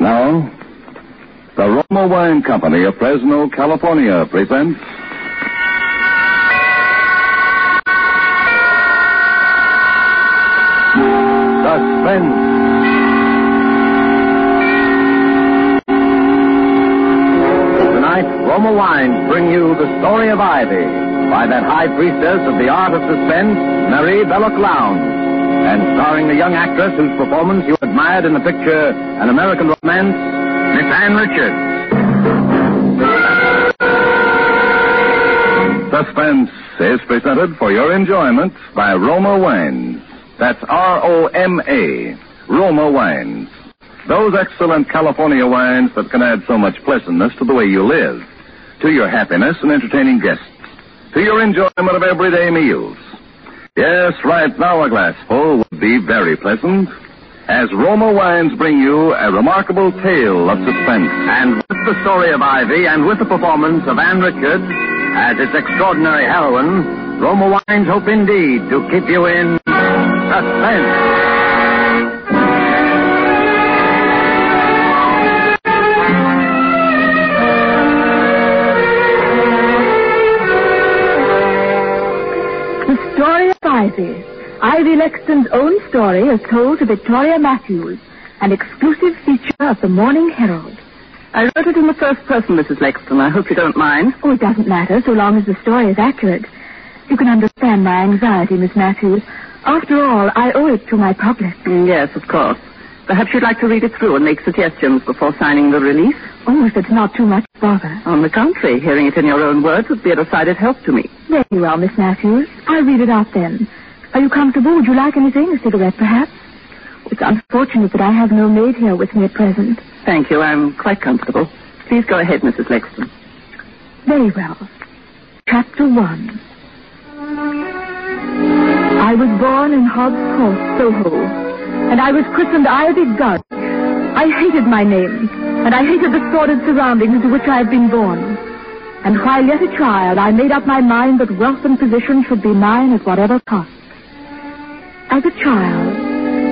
Now, the Roma Wine Company of Fresno, California presents. Suspense. Tonight, Roma Wines bring you the story of Ivy by that high priestess of the art of suspense, Marie Belloc Lowndes, and starring the young actress whose performance you admired in the picture An American Romance, Miss Ann Richards. Suspense is presented for your enjoyment by Roma Wines. That's R-O-M-A, Roma Wines. Those excellent California wines that can add so much pleasantness to the way you live, to your happiness and entertaining guests, to your enjoyment of everyday meals. Yes, right now a glassful would be very pleasant, as Roma Wines bring you a remarkable tale of suspense. And with the story of Ivy and with the performance of Ann Richards as its extraordinary heroine, Roma Wines hope indeed to keep you in suspense. Ivy. Ivy Lexton's own story is told to Victoria Matthews, an exclusive feature of the Morning Herald. I wrote it in the first person, Mrs. Lexton. I hope you don't mind. Oh, it doesn't matter so long as the story is accurate. You can understand my anxiety, Miss Matthews. After all, I owe it to my public. Mm, Yes, of course. Perhaps you'd like to read it through and make suggestions before signing the release. Oh, if it's not too much bother. On the contrary, hearing it in your own words would be a decided help to me. Very well, Miss Matthews. I'll read it out then. Are you comfortable? Would you like anything? A cigarette, perhaps? It's unfortunate that I have no maid here with me at present. Thank you. I'm quite comfortable. Please go ahead, Mrs. Lexton. Very well. Chapter 1. I was born in Hobbs Court, Soho, and I was christened Ivy Gudge. I hated my name, and I hated the sordid surroundings into which I had been born. And while yet a child, I made up my mind that wealth and position should be mine at whatever cost. As a child,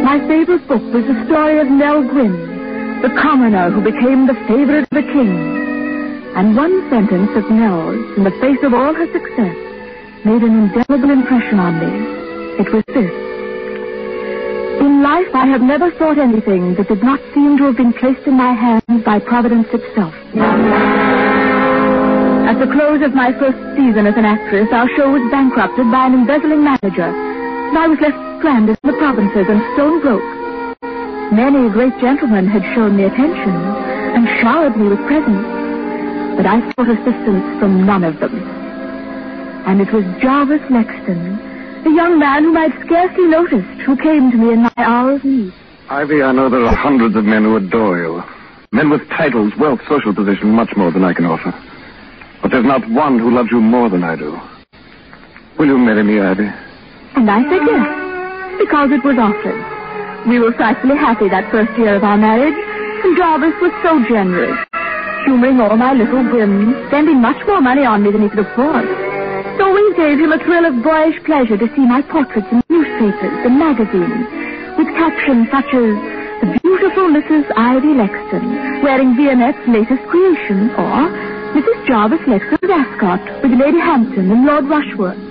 my favorite book was the story of Nell Gwynn, the commoner who became the favorite of the king. And one sentence of Nell's, in the face of all her success, made an indelible impression on me. It was this. In life, I have never sought anything that did not seem to have been placed in my hands by Providence itself. At the close of my first season as an actress, our show was bankrupted by an embezzling manager, and I was left stranded in the provinces and stone broke. Many great gentlemen had shown me attention and showered me with presents, but I sought assistance from none of them. And it was Jarvis Lexton, the young man whom I'd scarcely noticed, who came to me in my hour of need. Ivy, I know there are hundreds of men who adore you. Men with titles, wealth, social position, much more than I can offer. But there's not one who loves you more than I do. Will you marry me, Ivy? And I said yes, because it was offered. We were frightfully happy that first year of our marriage, and Jarvis was so generous, humoring all my little whims, spending much more money on me than he could afford. It always gave him a thrill of boyish pleasure to see my portraits in newspapers and magazines, with captions such as The Beautiful Mrs. Ivy Lexton, wearing Vionette's latest creation, or Mrs. Jarvis Lexton's ascot with Lady Hampton and Lord Rushworth.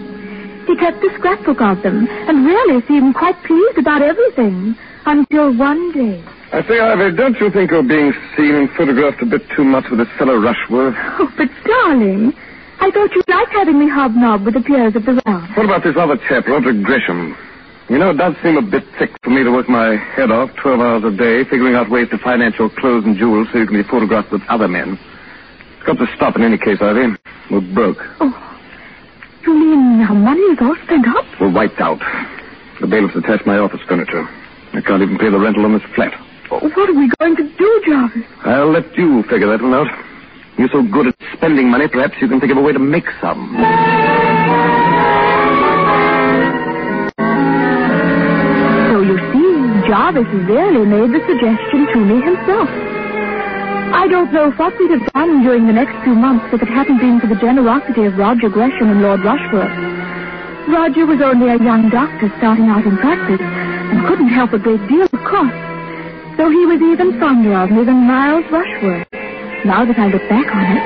He kept a scrapbook of them and really seemed quite pleased about everything until one day. I say, Ivy, don't you think you're being seen and photographed a bit too much with this fellow Rushworth? Oh, but darling, I thought you liked having me hobnob with the peers of the realm. What about this other chap, Roderick Gresham? You know, it does seem a bit thick for me to work my head off 12 hours a day figuring out ways to finance your clothes and jewels so you can be photographed with other men. It's got to stop in any case, Ivy. We're broke. Oh, you mean our money is all spent up? We're wiped out. The bailiffs attached my office furniture. I can't even pay the rental on this flat. Oh, What are we going to do, Jarvis. I'll let you figure that one out. You're so good at spending money, perhaps you can think of a way to make some. So you see, Jarvis really made the suggestion to me himself. I don't know what we'd have done during the next few months if it hadn't been for the generosity of Roger Gresham and Lord Rushworth. Roger was only a young doctor starting out in practice and couldn't help a great deal, of course. So he was even fonder of me than Miles Rushworth, now that I look back on it.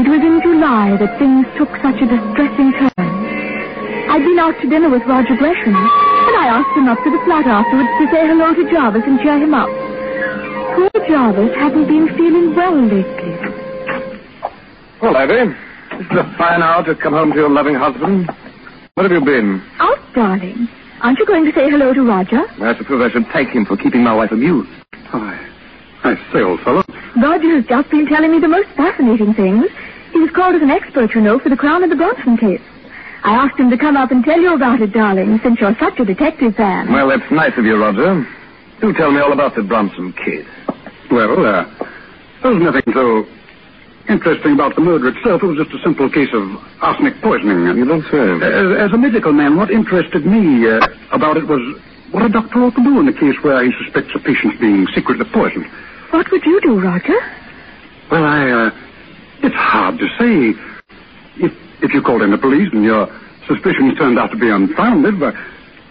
It was in July that things took such a distressing turn. I'd been out to dinner with Roger Gresham, and I asked him up to the flat afterwards to say hello to Jarvis and cheer him up. Poor Jarvis hasn't been feeling well lately. Well, Ivy, this is a fine hour to come home to your loving husband. Where have you been? Out, darling. Aren't you going to say hello to Roger? I suppose I should thank him for keeping my wife amused. Hi. I say, old fellow. Roger has just been telling me the most fascinating things. He was called as an expert, you know, for the Crown and the Bronson case. I asked him to come up and tell you about it, darling, since you're such a detective fan. Well, that's nice of you, Roger. Do tell me all about the Bronson kid. Well, uh, there was nothing so interesting about the murder itself. It was just a simple case of arsenic poisoning. You don't say. As, as a medical man, what interested me uh, about it was what a doctor ought to do in a case where he suspects a patient's being secretly poisoned. What would you do, Roger? Well, I, uh, it's hard to say. If, if you called in the police and your suspicions turned out to be unfounded, but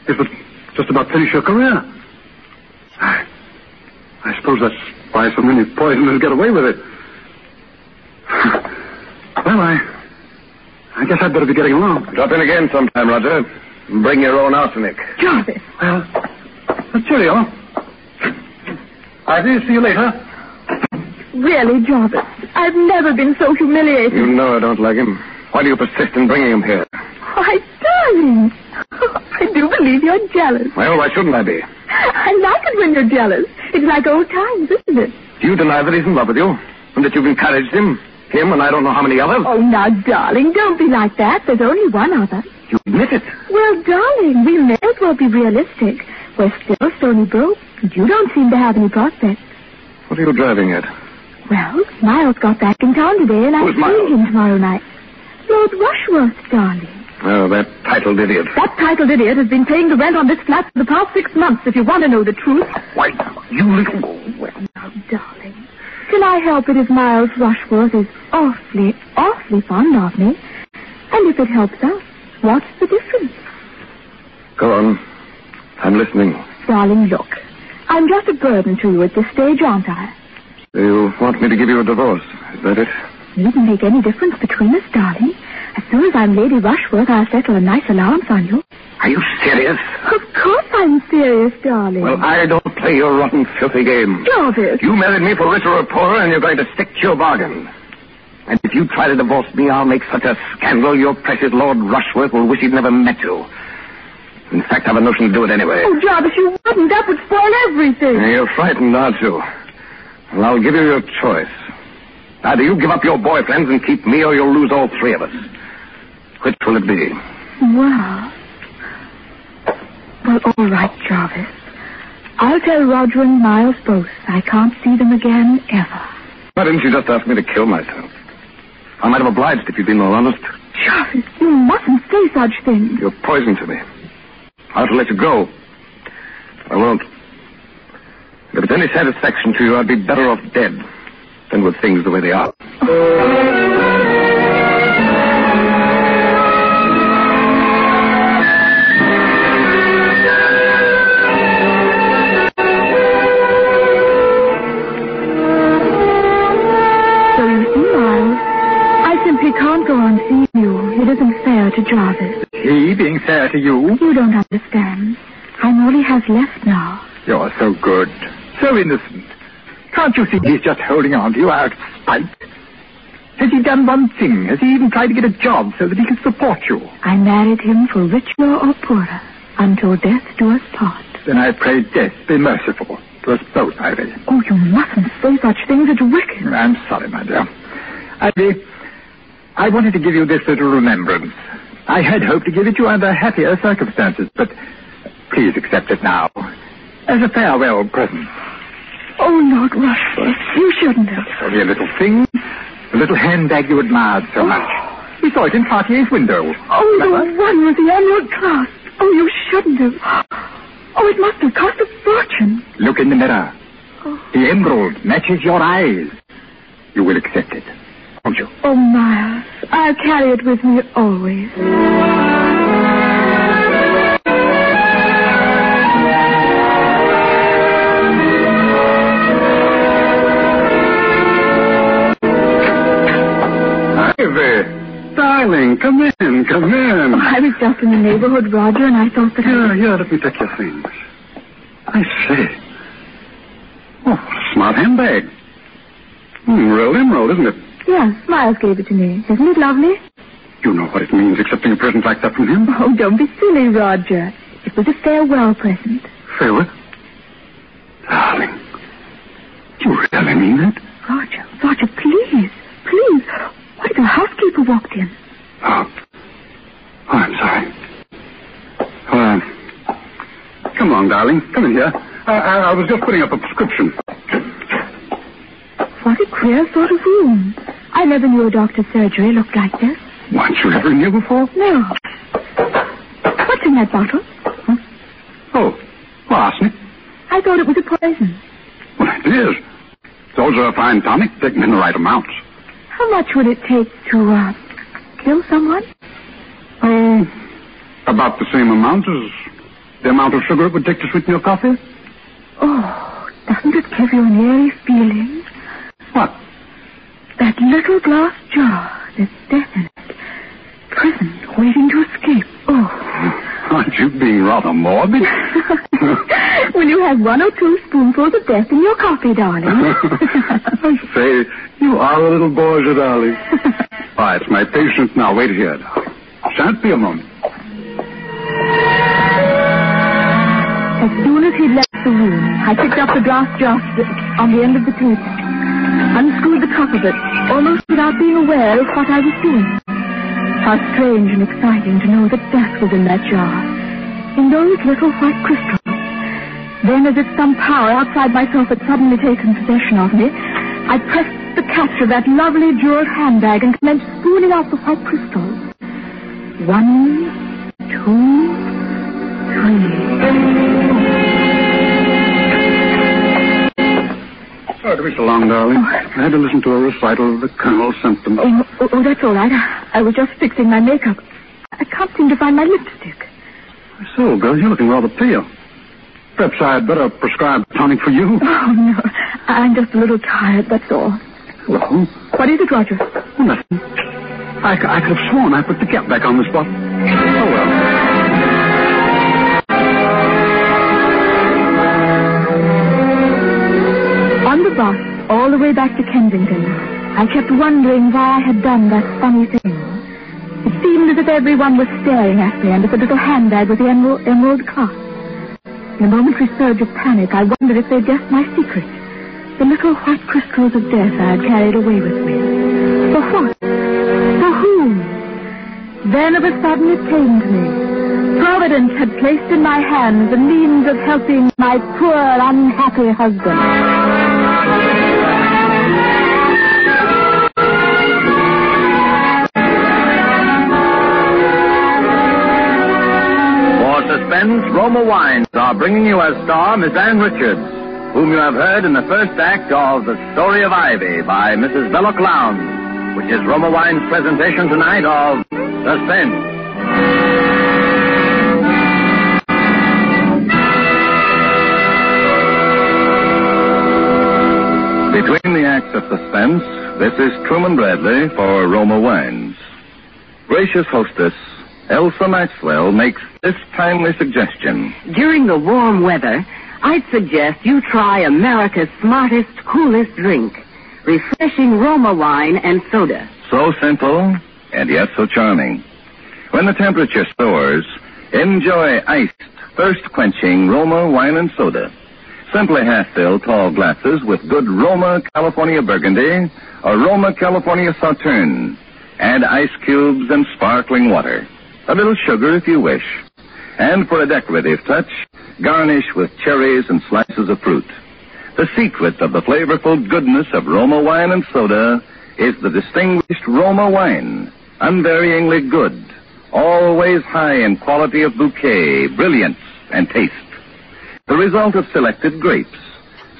it would just about finish your career. I, I suppose that's why so many poisoners get away with it. well, I, I guess I'd better be getting along. Drop in again sometime, Roger. And bring your own arsenic. Jarvis. Well, uh, cheerio. Ivy, see you later. Really, Jarvis, I've never been so humiliated. You know I don't like him. Why do you persist in bringing him here? Why, darling. I do believe you're jealous. Well, why shouldn't I be? I like it when you're jealous. It's like old times, isn't it? Do you deny that he's in love with you? And that you've encouraged him? Him and I don't know how many others? Oh, now, darling, don't be like that. There's only one other. You admit it. Well, darling, we may as well be realistic. We're still stony broke, and you don't seem to have any prospects. What are you driving at? Well, Miles got back in town today, and I'm seeing him tomorrow night. Lord Rushworth, darling. Oh, that titled idiot. That titled idiot has been paying the rent on this flat for the past six months, if you want to know the truth. Why, you little... Well, now, darling, can I help it if Miles Rushworth is awfully, awfully fond of me? And if it helps us, what's the difference? Go on. I'm listening. Darling, look. I'm just a burden to you at this stage, aren't I? You want me to give you a divorce? Is that it? It Needn't make any difference between us, darling. As soon as I'm Lady Rushworth, I'll settle a nice allowance on you. Are you serious? Of course I'm serious, darling. Well, I don't play your rotten, filthy game. Jarvis. You married me for richer or poorer, and you're going to stick to your bargain. And if you try to divorce me, I'll make such a scandal your precious Lord Rushworth will wish he'd never met you. In fact, I've a notion to do it anyway. Oh, Jarvis, you wouldn't. That would spoil everything. You're frightened, aren't you? Well, I'll give you your choice. Either you give up your boyfriends and keep me, or you'll lose all three of us. Which will it be? Well. Well, all right, Jarvis. I'll tell Roger and Miles both I can't see them again ever. Why didn't you just ask me to kill myself? I might have obliged if you'd been more honest. Jarvis, you mustn't say such things. You're poison to me. I ought to let you go. I won't. If it's any satisfaction to you, I'd be better off dead than with things the way they are. It isn't fair to Jarvis. He being fair to you? You don't understand. I'm all he has left now. You're so good. So innocent. Can't you see he's just holding on to you out of spite? Has he done one thing? Has he even tried to get a job so that he can support you? I married him for richer or poorer, until death do us part. Then I pray death be merciful to us both, Ivy. Oh, you mustn't say such things. It's wicked. I'm sorry, my dear. Ivy, I wanted to give you this little remembrance. I had hoped to give it you under happier circumstances, but please accept it now as a farewell present. Oh, Lord Rushworth, you shouldn't have. It's only a little thing. a little handbag you admired so much. We saw it in Cartier's window. Oh, the one with the emerald clasp. Oh, you shouldn't have. Oh, it must have cost a fortune. Look in the mirror. Oh. The emerald matches your eyes. You will accept it, won't you? Oh, Miles, I'll carry it with me always. Ivy, darling, come in, come in. Oh, I was just in the neighborhood, Roger, and I thought that Yeah, I... yeah, let me take your things. I see. Oh, a smart handbag. Hmm, real emerald, isn't it? Yes, Miles gave it to me. Isn't it lovely? You know what it means accepting a present like that from him? Oh, don't be silly, Roger. It was a farewell present. Farewell. Darling, do you really mean that? Roger, Roger, please, please. What if the housekeeper walked in? Oh. Oh, I'm sorry. Uh, come on, darling. Come in here. I, I, I was just putting up a prescription. What a queer sort of room. I never knew a doctor's surgery looked like this. Weren't you ever in here before? No. What's in that bottle? Oh, well, arsenic. I thought it was a poison. Well, it is. Those are a fine tonic, taken in the right amounts. How much would it take to, uh, kill someone? Oh, about the same amount as the amount of sugar it would take to sweeten your coffee. Oh, doesn't it give you an eerie feeling? That little glass jar, there's death in it. Prison, waiting to escape. Oh. Aren't you being rather morbid? Will you have one or two spoonfuls of death in your coffee, darling? I say, you are a little bourgeois, darling. All right, it's my patient now. Wait here, darling. Shan't be a moment. As soon as he left the room, I picked up the glass jar on the end of the table, top of it, almost without being aware of what I was doing. How strange and exciting to know that death was in that jar, in those little white crystals. Then, as if some power outside myself had suddenly taken possession of me, I pressed the catch of that lovely jeweled handbag and commenced spooning out the white crystals. One, two, three. To be so long, darling. I had to listen to a recital of the Colonel's symptoms. Oh, oh, oh, that's all right. I, I was just fixing my makeup. I can't seem to find my lipstick. So, girl, you're looking rather pale. Perhaps I'd better prescribe tonic for you. Oh, no. I'm just a little tired, that's all. Hello? What is it, Roger? Oh, nothing. I could have sworn I put the cap back on this bottle. Bus, all the way back to Kensington, I kept wondering why I had done that funny thing. It seemed as if everyone was staring at me and at the little handbag with the emerald, emerald clasp. In a momentary surge of panic, I wondered if they'd guessed my secret. The little white crystals of death I had carried away with me. For what? For whom? Then of a sudden it came to me. Providence had placed in my hands the means of helping my poor, unhappy husband. Suspense, Roma Wines are bringing you as star Miss Ann Richards, whom you have heard in the first act of The Story of Ivy by Mrs. Belloc Lowndes, which is Roma Wines' presentation tonight of Suspense. Between the acts of suspense, this is Truman Bradley for Roma Wines. Gracious hostess, Elsa Maxwell makes this timely suggestion. During the warm weather, I'd suggest you try America's smartest, coolest drink. Refreshing Roma wine and soda. So simple, and yet so charming. When the temperature soars, enjoy iced, thirst-quenching Roma wine and soda. Simply half-fill tall glasses with good Roma California Burgundy or Roma California Sauterne. Add ice cubes and sparkling water. A little sugar if you wish. And for a decorative touch, garnish with cherries and slices of fruit. The secret of the flavorful goodness of Roma wine and soda is the distinguished Roma wine, unvaryingly good, always high in quality of bouquet, brilliance, and taste. The result of selected grapes,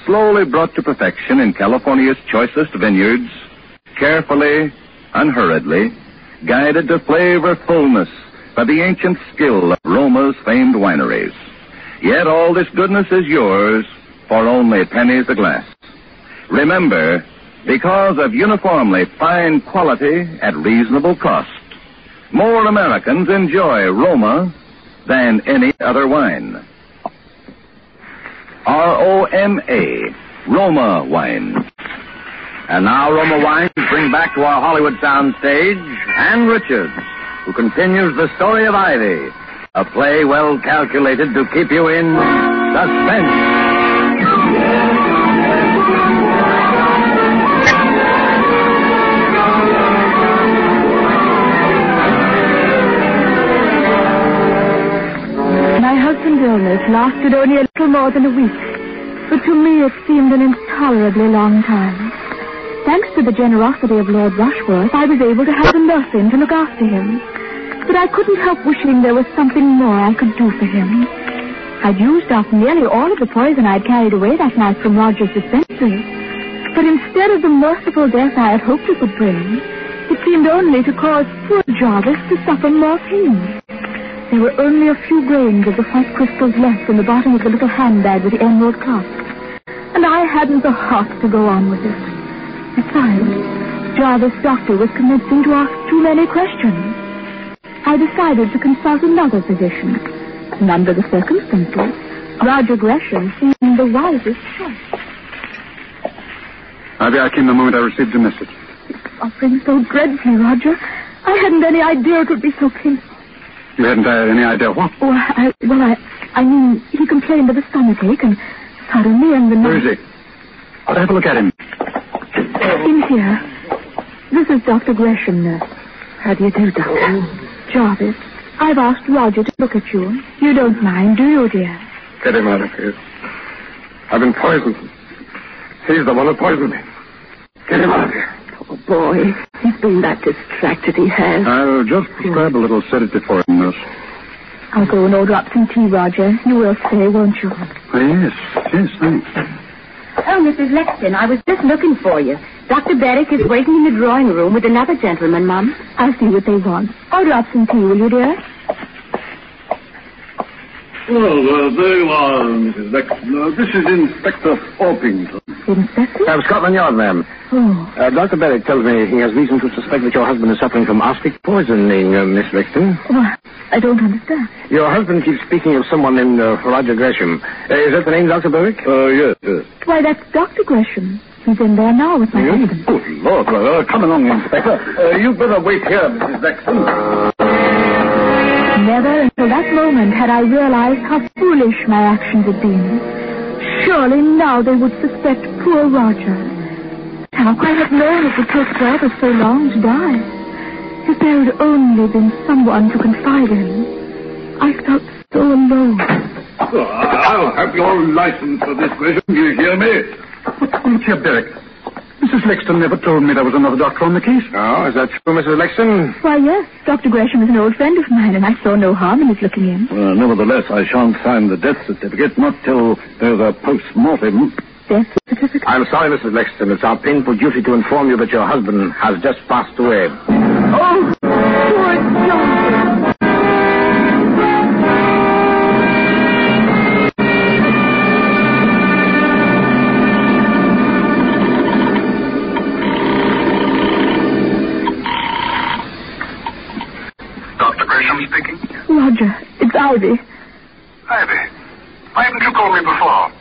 slowly brought to perfection in California's choicest vineyards, carefully, unhurriedly, guided to flavor fullness by the ancient skill of Roma's famed wineries. Yet all this goodness is yours for only pennies a glass. Remember, because of uniformly fine quality at reasonable cost, more Americans enjoy Roma than any other wine. R-O-M-A, Roma wine. And now Roma Wines bring back to our Hollywood soundstage Ann Richards, who continues the story of Ivy, a play well calculated to keep you in suspense. My husband's illness lasted only a little more than a week, but to me it seemed an intolerably long time. Thanks to the generosity of Lord Rushworth, I was able to have a nurse in to look after him. But I couldn't help wishing there was something more I could do for him. I'd used up nearly all of the poison I'd carried away that night from Roger's dispensary. But instead of the merciful death I had hoped it would bring, it seemed only to cause poor Jarvis to suffer more pain. There were only a few grains of the white crystals left in the bottom of the little handbag with the emerald clasp. And I hadn't the heart to go on with it. Besides, Jarvis' doctor was commencing to ask too many questions. I decided to consult another physician. And under the circumstances, Roger Gresham seemed the wisest choice. Ivy, I came the moment I received your message. Suffering so dreadfully, Roger. I hadn't any idea it would be so painful. You hadn't uh, any idea what? Oh, I, well, I, I mean, he complained of a stomachache, and suddenly in the Where is he? I'll have a look at him. In here. This is Dr. Gresham, nurse. How do you do, Doctor? Jarvis, I've asked Roger to look at you. You don't mind, do you, dear? Get him out of here. I've been poisoned. He's the one who poisoned me. Get him out of here. Oh, boy. He's been that distracted, he has. I'll just prescribe a little sedative for him, nurse. I'll go and order up some tea, Roger. You will stay, won't you? Oh, yes, yes, thanks. Oh, Mrs. Lexton, I was just looking for you. Dr. Berwick is waiting in the drawing room with another gentleman, Mum. I'll see what they want. Order up some tea, will you, dear? Well, uh, very well, Mrs. Lexton. Uh, this is Inspector Orpington. Inspector? I'm Scotland Yard, ma'am. Oh. Uh, Dr. Berwick tells me he has reason to suspect that your husband is suffering from arsenic poisoning, uh, Miss Lexton. oh, I don't understand. Your husband keeps speaking of someone named uh, Roger Gresham. Uh, is that the name, Dr. Berwick? Uh, yes, yes. Why, that's Dr. Gresham. He's in there now with my husband. Good Lord, uh, come along, Inspector. Uh, you'd better wait here, Mrs. Lexton. Never until that moment had I realized how foolish my actions had been. Surely now they would suspect poor Roger. How could I have known it would take Jarvis so long to die? If there had only been someone to confide in. I felt so alone. Well, I'll have your license for this question. Do you hear me? Wait here, Derek. Mrs. Lexton never told me there was another doctor on the case. Oh, is that true, Mrs. Lexton? Why, yes, Dr. Gresham is an old friend of mine, and I saw no harm in his looking in. Uh, nevertheless, I shan't sign the death certificate, not till there's a post-mortem. Death certificate? I'm sorry, Mrs. Lexton. It's our painful duty to inform you that your husband has just passed away. Oh, Ivy. Ivy, why haven't you called me before?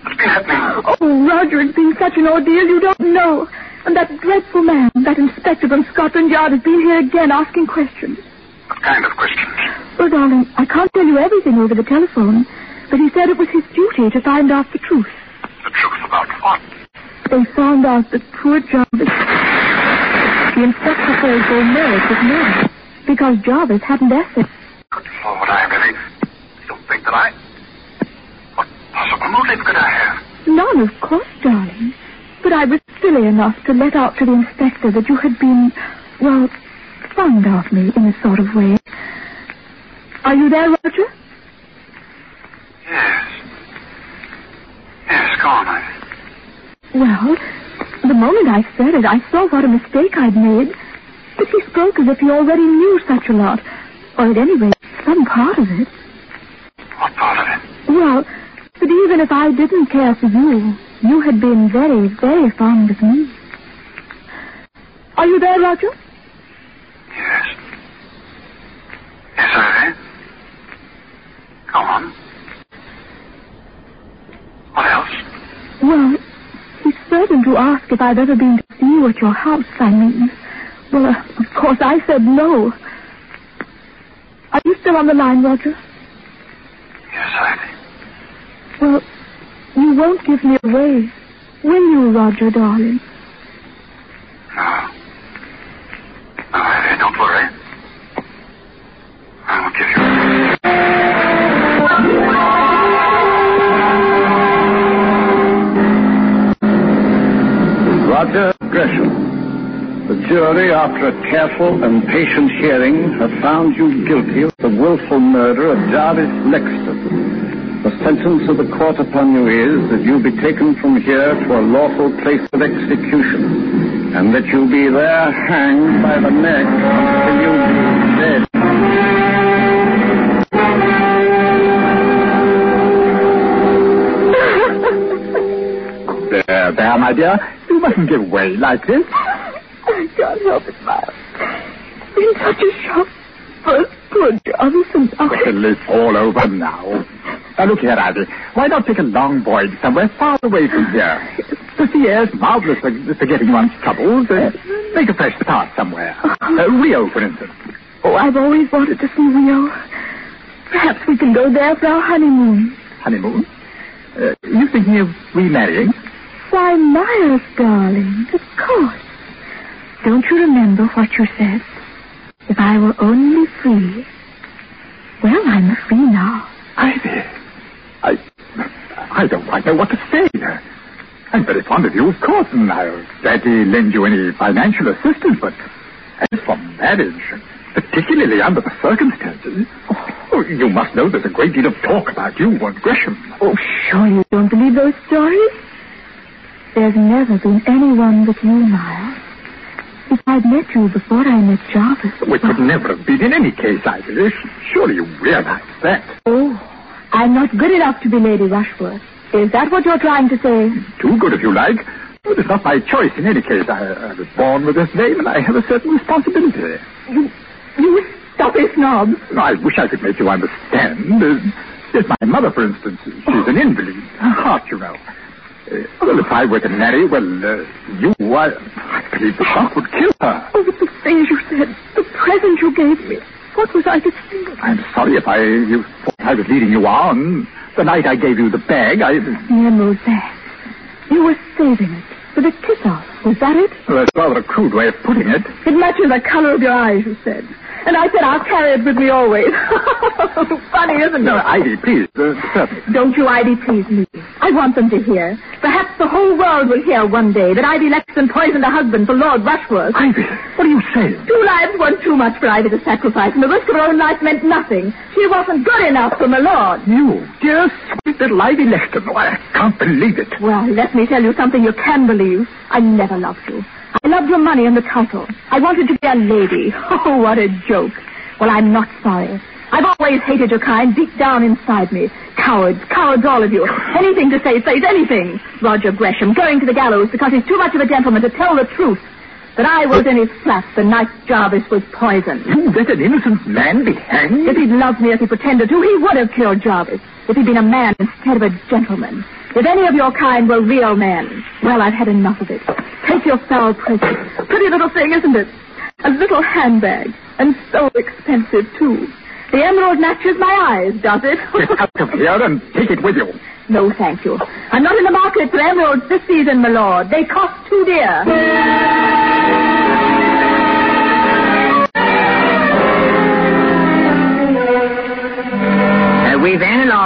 What's been happening? Oh, Roger, it's been such an ordeal you don't know. And that dreadful man, that inspector from Scotland Yard, has been here again asking questions. What kind of questions? Well, darling, I can't tell you everything over the telephone, but he said it was his duty to find out the truth. The truth about what? They found out that poor Jarvis... The inspector says Gomez was murdered because Jarvis hadn't assets. Good Lord, Ivy. You think that I... What possible motive could I have? None. of course, darling. But I was silly enough to let out to the inspector that you had been, well, fond of me in a sort of way. Are you there, Roger? Yes. Yes, go on, Ivy. Well, the moment I said it, I saw what a mistake I'd made. But he spoke as if he already knew such a lot. Or at any rate, some part of it. What part of it? Well, that even if I didn't care for you, you had been very, very fond of me. Are you there, Roger? Yes. Yes, Ivy. Go on. What else? Well, he certain to ask if I've ever been to see you at your house, I mean. Well, uh, of course, I said no. Are you still on the line, Roger? Yes, Ivy. Well, you won't give me away, will you, Roger, darling? No. No, Ivy, don't worry. Jury, after a careful and patient hearing, have found you guilty of the willful murder of Jarvis Lexton. The sentence of the court upon you is that you be taken from here to a lawful place of execution, and that you be there hanged by the neck until you be dead. There, there, my dear. You mustn't give way like this. I can't help it, Miles. In such a shock. First poor now... Well, it's all over now. Now, look here, Ivy. Why not take a long voyage somewhere far away from here? The sea air's marvelous for forgetting one's troubles. Uh, make a fresh start somewhere. Uh, Rio, for instance. Oh, I've always wanted to see Rio. Perhaps we can go there for our honeymoon. Honeymoon? Uh, you thinking of remarrying? Why, Miles, darling, of course. Don't you remember what you said? If I were only free. Well, I'm free now. Ivy, I, I don't quite know what to say. I'm very fond of you, of course, and I'll gladly lend you any financial assistance, but as for marriage, particularly under the circumstances, oh, you must know there's a great deal of talk about you and Gresham. Oh, sure you don't believe those stories? There's never been anyone but you, Miles. If I'd met you before I met Jarvis... Which would never have been in any case, Ivy. Surely you realize that. Oh, I'm not good enough to be Lady Rushworth. Is that what you're trying to say? Too good if you like. But it's not my choice in any case. I, I was born with this name, and I have a certain responsibility. You, you stop it, snob. I wish I could make you understand. Uh, There's my mother, for instance. She's an invalid. Her heart, you know. Uh, well, if I were to marry, well, uh, you, I, I believe the shock would kill her. Oh, but the things you said, the present you gave me. What was I to think? I'm sorry if I you thought I was leading you on. The night I gave you the bag, I... The emerald bag. You were saving it for the kiss-off. Was that it? Well, that's rather a crude way of putting it. It matches the color of your eyes, you said. And I said I'll carry it with me always. Funny, isn't it? No, Ivy, please, uh. Don't you, Ivy, please me. I want them to hear. Perhaps the whole world will hear one day that Ivy Lexton poisoned her husband for Lord Rushworth. Ivy, what are you saying? Two lives weren't too much for Ivy to sacrifice, and the risk of her own life meant nothing. She wasn't good enough for my lord. You, dear sweet little Ivy Lexton. Oh, I can't believe it. Well, let me tell you something you can believe. I never loved you. I loved your money and the title. I wanted to be a lady. Oh, what a joke. Well, I'm not sorry. I've always hated your kind deep down inside me. Cowards, cowards, all of you. Anything to say, say anything. Roger Gresham going to the gallows because he's too much of a gentleman to tell the truth. That I was in his flat the night Jarvis was poisoned. You let an innocent man be hanged? If he'd loved me as he pretended to, he would have killed Jarvis. If he'd been a man instead of a gentleman. If any of your kind were real men. Well, I've had enough of it. Take your foul present. Pretty little thing, isn't it? A little handbag. And so expensive, too. The emerald matches my eyes, does it? Get out of here and take it with you. no, thank you. I'm not in the market for emeralds this season, my lord. They cost too dear.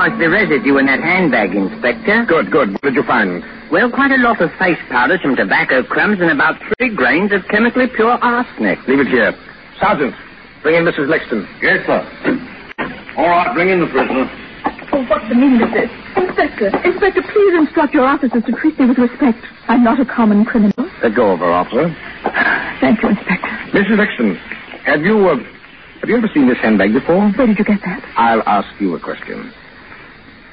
Analyzed the residue in that handbag, Inspector. Good, good. What did you find? Well, quite a lot of face powder, some tobacco crumbs, and about three grains of chemically pure arsenic. Leave it here. Sergeant, bring in Mrs. Lexton. Yes, sir. All right, bring in the prisoner. Oh, what's the meaning of this? Inspector, Inspector, please instruct your officers to treat me with respect. I'm not a common criminal. Let go of her, officer. Thank you, Inspector. Mrs. Lexton, have you, uh, have you ever seen this handbag before? Where did you get that? I'll ask you a question.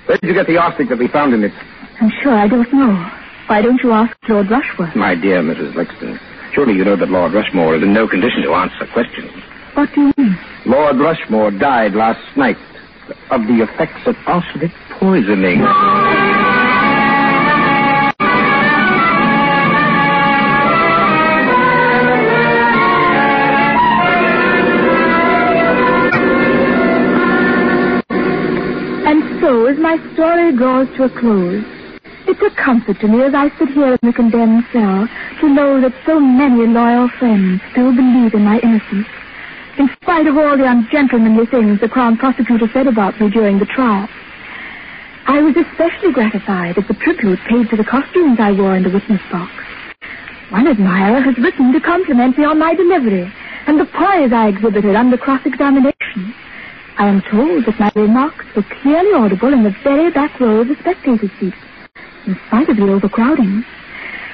Where did you get the arsenic that we found in it? I'm sure I don't know. Why don't you ask Lord Rushworth? My dear Mrs. Lexton, surely you know that Lord Rushworth is in no condition to answer questions. What do you mean? Lord Rushworth died last night of the effects of arsenic poisoning. My story draws to a close, it's a comfort to me as I sit here in the condemned cell to know that so many loyal friends still believe in my innocence, in spite of all the ungentlemanly things the Crown Prosecutor said about me during the trial. I was especially gratified at the tribute paid to the costumes I wore in the witness box. One admirer has written to compliment me on my delivery and the poise I exhibited under cross-examination. I am told that my remarks were clearly audible in the very back row of the spectator seats, in spite of the overcrowding.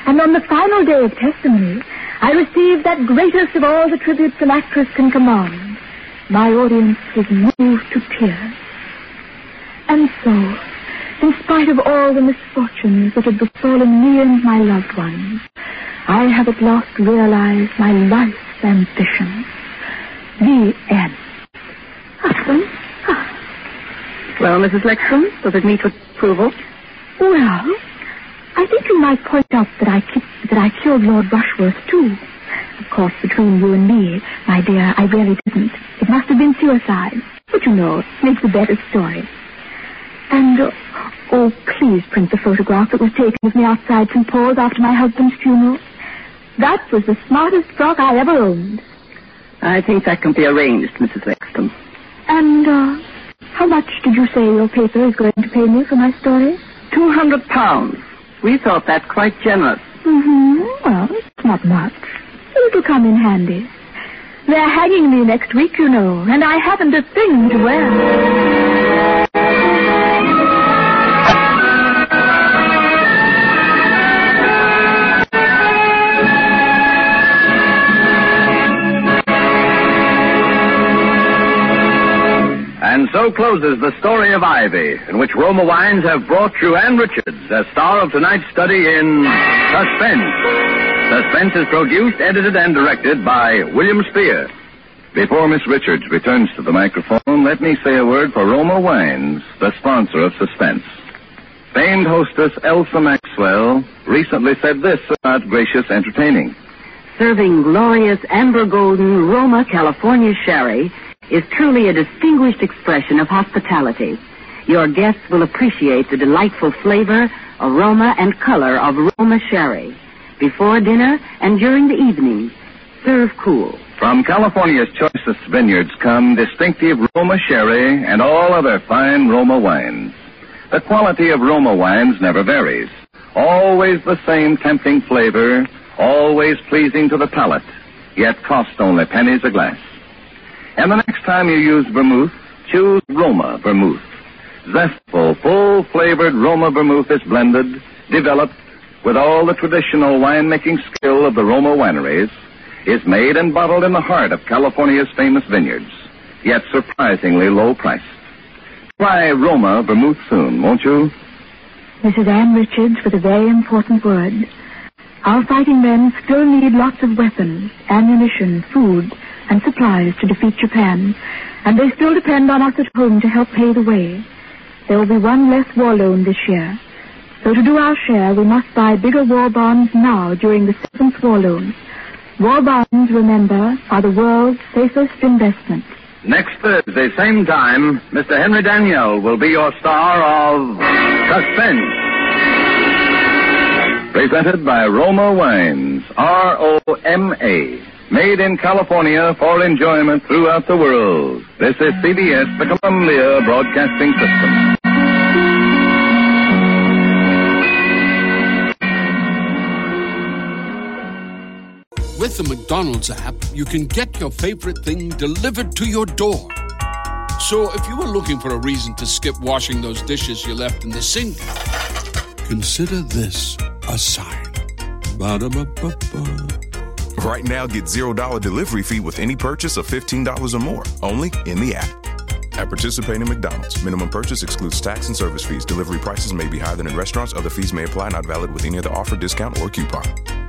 And on the final day of testimony, I received that greatest of all the tributes an actress can command. My audience was moved to tears. And so, in spite of all the misfortunes that had befallen me and my loved ones, I have at last realized my life's ambition. The end. Husband? Well, Mrs. Lexton, does it meet with approval? Well, I think you might point out that I that I killed Lord Rushworth too. Of course, between you and me, my dear, I really didn't. It must have been suicide. But you know, it makes a better story. And, uh, oh, please print the photograph that was taken of me outside St. Paul's after my husband's funeral. That was the smartest frock I ever owned. I think that can be arranged, Mrs. Lexton. And, uh, how much did you say your paper is going to pay me for my story? Two hundred pounds. We thought that quite generous. Mm-hmm. Well, it's not much. It'll come in handy. They're hanging me next week, you know, and I haven't a thing to wear. Closes the story of Ivy, in which Roma Wines have brought you Ann Richards as star of tonight's study in Suspense. Suspense is produced, edited, and directed by William Spier. Before Miss Richards returns to the microphone, let me say a word for Roma Wines, the sponsor of Suspense. Famed hostess Elsa Maxwell recently said this about gracious entertaining. Serving glorious amber golden Roma California sherry is truly a distinguished expression of hospitality. Your guests will appreciate the delightful flavor, aroma, and color of Roma sherry. Before dinner and during the evening, serve cool. From California's choicest vineyards come distinctive Roma sherry and all other fine Roma wines. The quality of Roma wines never varies. Always the same tempting flavor, always pleasing to the palate, yet cost only pennies a glass. And the next time you use vermouth, choose Roma vermouth. Zestful, full-flavored Roma vermouth is blended, developed with all the traditional winemaking skill of the Roma wineries, is made and bottled in the heart of California's famous vineyards, yet surprisingly low priced. Try Roma vermouth soon, won't you? Is Ann Richards with a very important word. Our fighting men still need lots of weapons, ammunition, food, and supplies to defeat Japan, and they still depend on us at home to help pay the way. There will be one less war loan this year. So to do our share, we must buy bigger war bonds now during the seventh war loan. War bonds, remember, are the world's safest investment. Next Thursday, same time, Mr. Henry Daniell will be your star of Suspense. Presented by Roma Wines, R-O-M-A. Made in California for enjoyment throughout the world. This is CBS, the Columbia Broadcasting System. With the McDonald's app, you can get your favorite thing delivered to your door. So if you were looking for a reason to skip washing those dishes you left in the sink, consider this a sign. Ba-da-ba-ba-ba. Right now, get $0 delivery fee with any purchase of $15 or more, only in the app. At participating McDonald's, minimum purchase excludes tax and service fees. Delivery prices may be higher than in restaurants. Other fees may apply, not valid with any other offer, discount, or coupon.